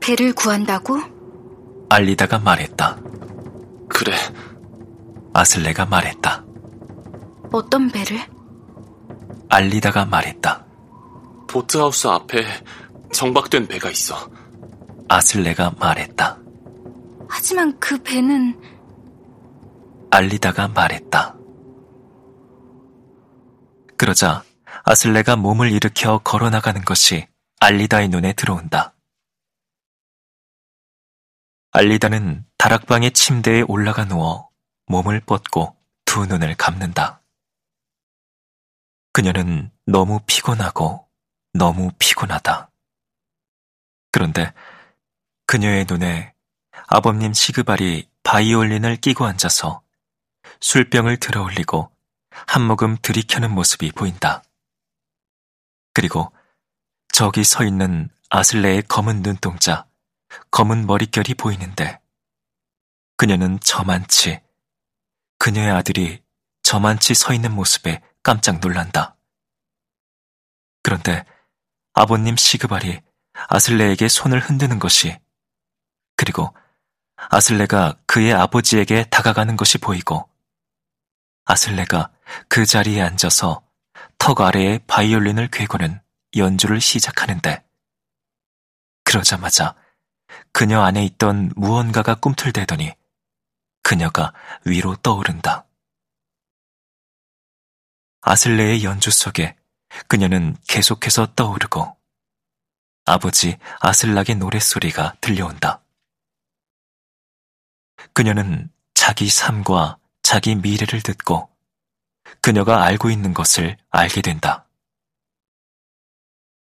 배를 구한다고? 알리다가 말했다. 그래. 아슬레가 말했다. 어떤 배를? 알리다가 말했다. 보트하우스 앞에 정박된 배가 있어. 아슬레가 말했다. 하지만 그 배는 알리다가 말했다. 그러자 아슬레가 몸을 일으켜 걸어나가는 것이 알리다의 눈에 들어온다. 알리다는 다락방의 침대에 올라가 누워 몸을 뻗고 두 눈을 감는다. 그녀는 너무 피곤하고 너무 피곤하다. 그런데 그녀의 눈에 아버님 시그발이 바이올린을 끼고 앉아서 술병을 들어 올리고 한 모금 들이켜는 모습이 보인다. 그리고 저기 서 있는 아슬레의 검은 눈동자, 검은 머릿결이 보이는데 그녀는 저만치, 그녀의 아들이 저만치 서 있는 모습에 깜짝 놀란다. 그런데 아버님 시그발이 아슬레에게 손을 흔드는 것이 그리고 아슬레가 그의 아버지에게 다가가는 것이 보이고 아슬레가 그 자리에 앉아서 턱 아래에 바이올린을 괴고는 연주를 시작하는데 그러자마자 그녀 안에 있던 무언가가 꿈틀대더니 그녀가 위로 떠오른다. 아슬레의 연주 속에 그녀는 계속해서 떠오르고 아버지 아슬락의 노랫소리가 들려온다. 그녀는 자기 삶과 자기 미래를 듣고 그녀가 알고 있는 것을 알게 된다.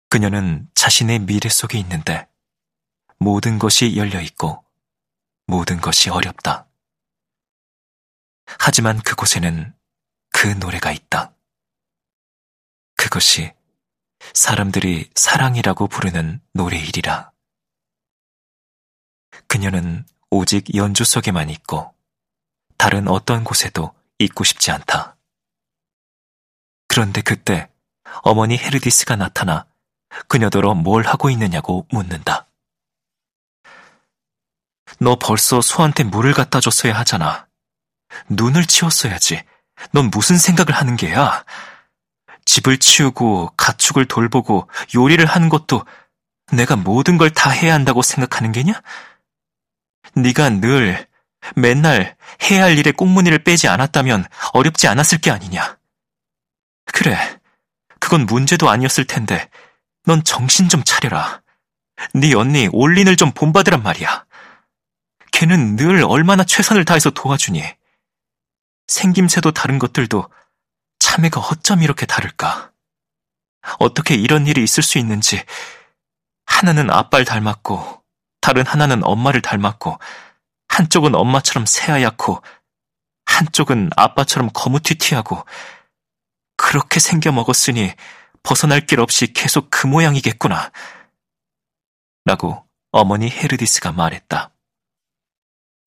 그녀는 자신의 미래 속에 있는데 모든 것이 열려 있고 모든 것이 어렵다. 하지만 그곳에는 그 노래가 있다. 그것이 사람들이 사랑이라고 부르는 노래일이라. 그녀는 오직 연주 속에만 있고 다른 어떤 곳에도 있고 싶지 않다. 그런데 그때 어머니 헤르디스가 나타나 그녀더러 뭘 하고 있느냐고 묻는다. 너 벌써 소한테 물을 갖다 줬어야 하잖아. 눈을 치웠어야지. 넌 무슨 생각을 하는 게야? 집을 치우고 가축을 돌보고 요리를 하는 것도 내가 모든 걸 다 해야 한다고 생각하는 게냐? 네가 늘 맨날 해야 할 일에 꽁무니를 빼지 않았다면 어렵지 않았을 게 아니냐. 그래, 그건 문제도 아니었을 텐데 넌 정신 좀 차려라. 네 언니 올린을 좀 본받으란 말이야. 걔는 늘 얼마나 최선을 다해서 도와주니. 생김새도 다른 것들도 참외가 어쩜 이렇게 다를까? 어떻게 이런 일이 있을 수 있는지 하나는 아빠를 닮았고 다른 하나는 엄마를 닮았고 한쪽은 엄마처럼 새하얗고 한쪽은 아빠처럼 거무튀튀하고 그렇게 생겨 먹었으니 벗어날 길 없이 계속 그 모양이겠구나. 라고 어머니 헤르디스가 말했다.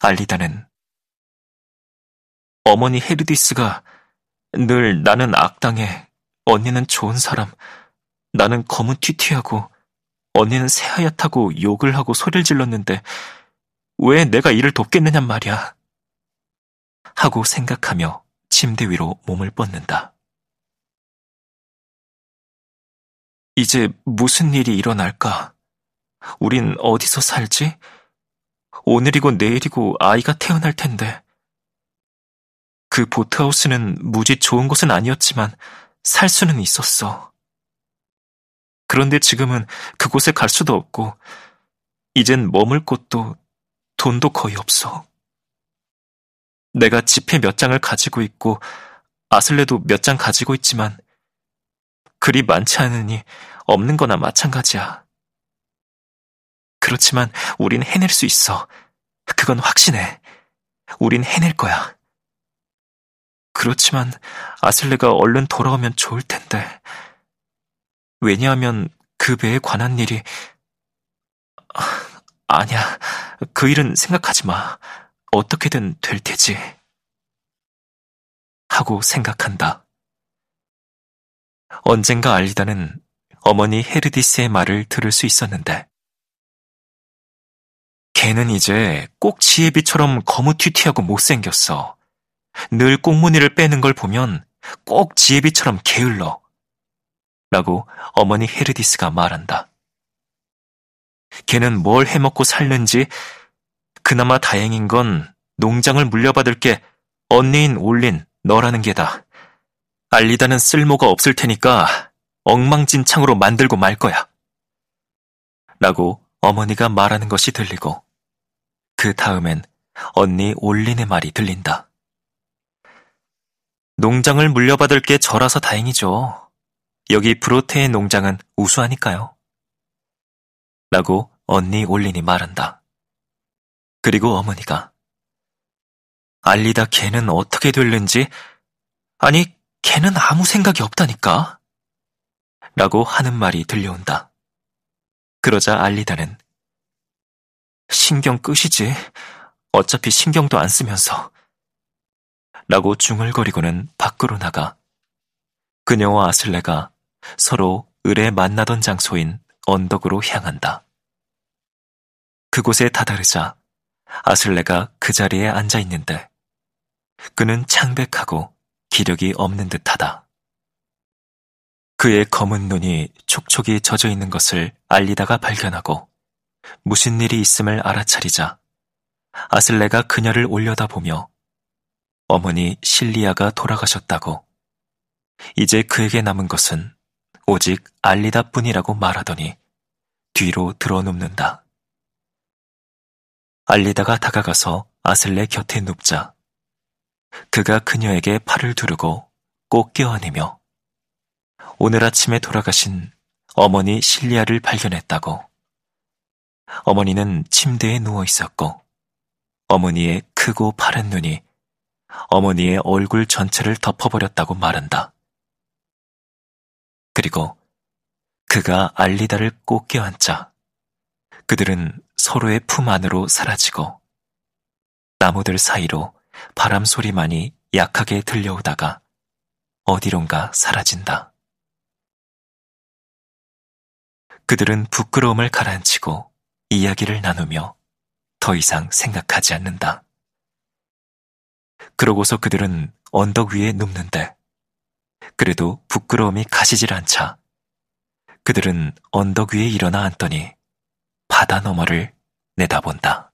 알리다는 어머니 헤르디스가 늘 나는 악당해, 언니는 좋은 사람, 나는 검은 튀튀하고 언니는 새하얗다고 욕을 하고 소리를 질렀는데 왜 내가 이를 돕겠느냔 말이야. 하고 생각하며 침대 위로 몸을 뻗는다. 이제 무슨 일이 일어날까? 우린 어디서 살지? 오늘이고 내일이고 아이가 태어날 텐데. 그 보트하우스는 무지 좋은 곳은 아니었지만 살 수는 있었어. 그런데 지금은 그곳에 갈 수도 없고, 이젠 머물 곳도 돈도 거의 없어. 내가 지폐 몇 장을 가지고 있고, 아슬레도 몇 장 가지고 있지만, 그리 많지 않으니 없는 거나 마찬가지야. 그렇지만 우린 해낼 수 있어. 그건 확신해. 우린 해낼 거야. 그렇지만 아슬레가 얼른 돌아오면 좋을 텐데. 왜냐하면 그 배에 관한 일이 아니야. 그 일은 생각하지 마. 어떻게든 될 테지. 하고 생각한다. 언젠가 알리다는 어머니 헤르디스의 말을 들을 수 있었는데 걔는 이제 꼭 지혜비처럼 거무튀튀하고 못생겼어. 늘 꽁무니를 빼는 걸 보면 꼭 지혜비처럼 게을러. 라고 어머니 헤르디스가 말한다. 걔는 뭘 해먹고 살는지 그나마 다행인 건 농장을 물려받을 게 언니인 올린 너라는 게다. 알리다는 쓸모가 없을 테니까 엉망진창으로 만들고 말 거야. 라고 어머니가 말하는 것이 들리고 그 다음엔 언니 올린의 말이 들린다. 농장을 물려받을 게 저라서 다행이죠. 여기 브로테의 농장은 우수하니까요. 라고 언니 올린이 말한다. 그리고 어머니가 알리다 걔는 어떻게 될는지 아니 걔는 아무 생각이 없다니까 라고 하는 말이 들려온다. 그러자 알리다는 신경 끄시지 어차피 신경도 안 쓰면서 라고 중얼거리고는 밖으로 나가 그녀와 아슬레가 서로 을에 만나던 장소인 언덕으로 향한다. 그곳에 다다르자 아슬레가 그 자리에 앉아 있는데 그는 창백하고 기력이 없는 듯하다. 그의 검은 눈이 촉촉이 젖어 있는 것을 알리다가 발견하고 무슨 일이 있음을 알아차리자 아슬레가 그녀를 올려다보며 어머니 실리아가 돌아가셨다고 이제 그에게 남은 것은 오직 알리다 뿐이라고 말하더니 뒤로 들어눕는다. 알리다가 다가가서 아슬레 곁에 눕자 그가 그녀에게 팔을 두르고 꼭 껴안으며 오늘 아침에 돌아가신 어머니 실리아를 발견했다고. 어머니는 침대에 누워 있었고 어머니의 크고 파란 눈이 어머니의 얼굴 전체를 덮어버렸다고 말한다. 그리고 그가 알리다를 꼭 껴안자 그들은 서로의 품 안으로 사라지고 나무들 사이로 바람 소리만이 약하게 들려오다가 어디론가 사라진다. 그들은 부끄러움을 가라앉히고 이야기를 나누며 더 이상 생각하지 않는다. 그러고서 그들은 언덕 위에 눕는데 그래도 부끄러움이 가시질 않자 그들은 언덕 위에 일어나 앉더니 바다 너머를 내다본다.